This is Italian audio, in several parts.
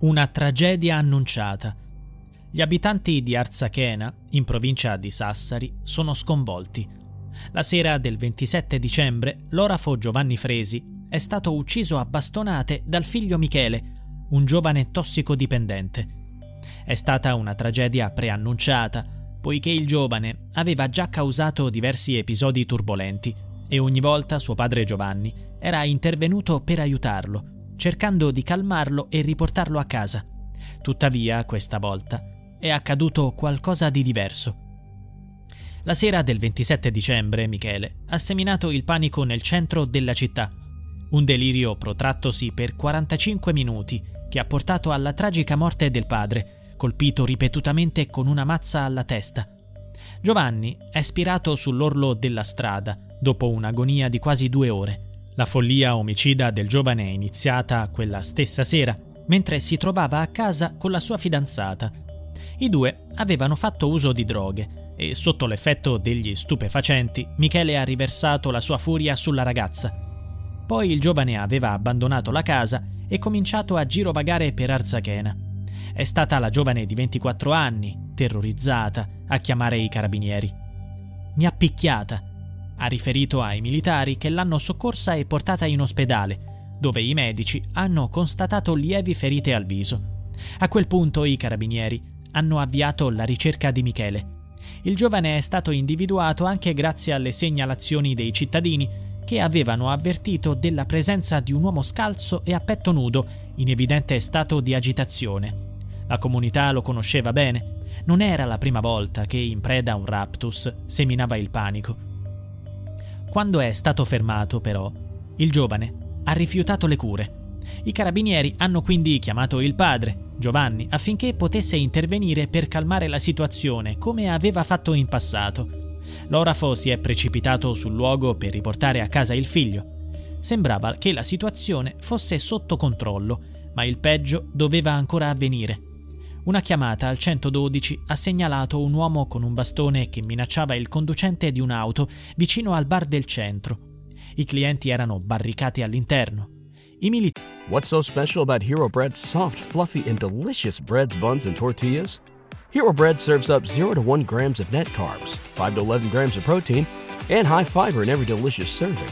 Una tragedia annunciata. Gli abitanti di Arzachena, in provincia di Sassari, sono sconvolti. La sera del 27 dicembre, l'orafo Giovanni Fresi è stato ucciso a bastonate dal figlio Michele, un giovane tossicodipendente. È stata una tragedia preannunciata, poiché il giovane aveva già causato diversi episodi turbolenti e ogni volta suo padre Giovanni era intervenuto per aiutarlo cercando di calmarlo e riportarlo a casa. Tuttavia, questa volta, è accaduto qualcosa di diverso. La sera del 27 dicembre, Michele ha seminato il panico nel centro della città. Un delirio protrattosi per 45 minuti che ha portato alla tragica morte del padre, colpito ripetutamente con una mazza alla testa. Giovanni è spirato sull'orlo della strada dopo un'agonia di quasi due ore. La follia omicida del giovane è iniziata quella stessa sera, mentre si trovava a casa con la sua fidanzata. I due avevano fatto uso di droghe e sotto l'effetto degli stupefacenti Michele ha riversato la sua furia sulla ragazza. Poi il giovane aveva abbandonato la casa e cominciato a girovagare per Arzachena. È stata la giovane di 24 anni, terrorizzata, a chiamare i carabinieri. Mi ha picchiata, ha riferito ai militari che l'hanno soccorsa e portata in ospedale, dove i medici hanno constatato lievi ferite al viso. A quel punto i carabinieri hanno avviato la ricerca di Michele. Il giovane è stato individuato anche grazie alle segnalazioni dei cittadini che avevano avvertito della presenza di un uomo scalzo e a petto nudo, in evidente stato di agitazione. La comunità lo conosceva bene. Non era la prima volta che, in preda a un raptus, seminava il panico. Quando è stato fermato, però, il giovane ha rifiutato le cure. I carabinieri hanno quindi chiamato il padre, Giovanni, affinché potesse intervenire per calmare la situazione, come aveva fatto in passato. L'orafo si è precipitato sul luogo per riportare a casa il figlio. Sembrava che la situazione fosse sotto controllo, ma il peggio doveva ancora avvenire. Una chiamata al 112 ha segnalato un uomo con un bastone che minacciava il conducente di un'auto vicino al bar del centro. I clienti erano barricati all'interno. I militari. What's so special about Hero Bread's soft, fluffy, and delicious breads, buns, and tortillas? Hero Bread serves up 0 to 1 grams of net carbs, 5 to 11 grams of protein, and high fiber in every delicious serving.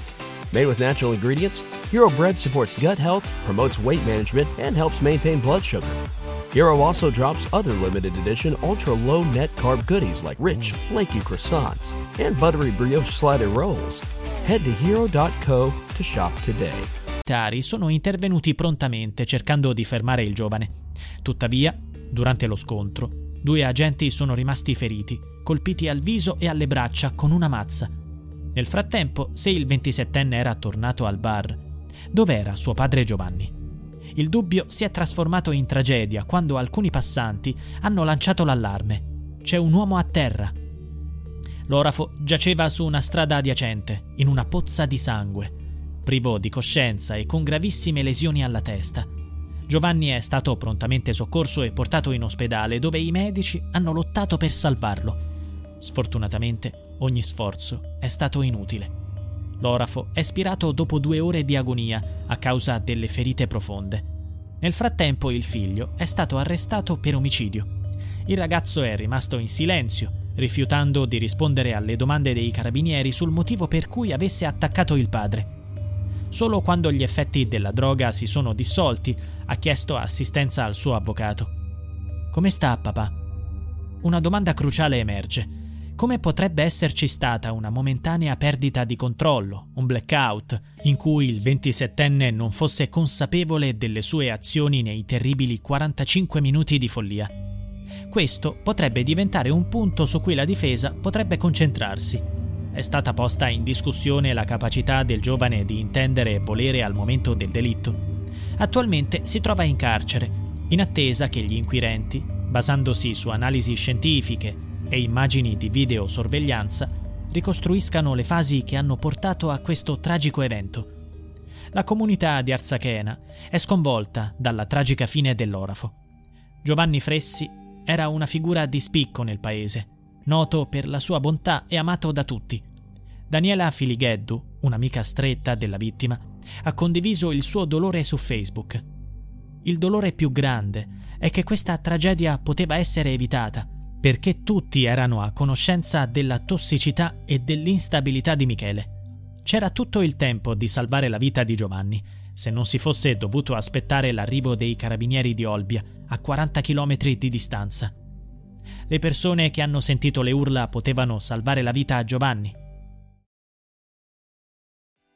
Made with natural ingredients, Hero Bread supports gut health, promotes weight management, and helps maintain blood sugar. Hero also drops other limited edition ultra low net carb goodies like rich, flaky croissants and buttery brioche slider rolls. Head to hero.co to shop today. militari sono intervenuti prontamente cercando di fermare il giovane. Tuttavia, durante lo scontro, due agenti sono rimasti feriti, colpiti al viso e alle braccia con una mazza. Nel frattempo, se il 27enne era tornato al bar, dov'era suo padre Giovanni? Il dubbio si è trasformato in tragedia quando alcuni passanti hanno lanciato l'allarme. C'è un uomo a terra. L'orafo giaceva su una strada adiacente, in una pozza di sangue, privo di coscienza e con gravissime lesioni alla testa. Giovanni è stato prontamente soccorso e portato in ospedale dove i medici hanno lottato per salvarlo. Sfortunatamente ogni sforzo è stato inutile. L'orafo è spirato dopo due ore di agonia a causa delle ferite profonde. Nel frattempo il figlio è stato arrestato per omicidio. Il ragazzo è rimasto in silenzio, rifiutando di rispondere alle domande dei carabinieri sul motivo per cui avesse attaccato il padre. Solo quando gli effetti della droga si sono dissolti ha chiesto assistenza al suo avvocato. Come sta papà? Una domanda cruciale emerge. Come potrebbe esserci stata una momentanea perdita di controllo, un blackout, in cui il 27enne non fosse consapevole delle sue azioni nei terribili 45 minuti di follia? Questo potrebbe diventare un punto su cui la difesa potrebbe concentrarsi. È stata posta in discussione la capacità del giovane di intendere e volere al momento del delitto. Attualmente si trova in carcere in attesa che gli inquirenti, basandosi su analisi scientifiche e immagini di videosorveglianza, ricostruiscano le fasi che hanno portato a questo tragico evento. La comunità di Arzachena è sconvolta dalla tragica fine dell'orafo. Giovanni Fressi era una figura di spicco nel paese, noto per la sua bontà e amato da tutti. Daniela Filigheddu, un'amica stretta della vittima, ha condiviso il suo dolore su Facebook. Il dolore più grande è che questa tragedia poteva essere evitata perché tutti erano a conoscenza della tossicità e dell'instabilità di Michele. C'era tutto il tempo di salvare la vita di Giovanni, se non si fosse dovuto aspettare l'arrivo dei carabinieri di Olbia, a 40 km di distanza. Le persone che hanno sentito le urla potevano salvare la vita a Giovanni,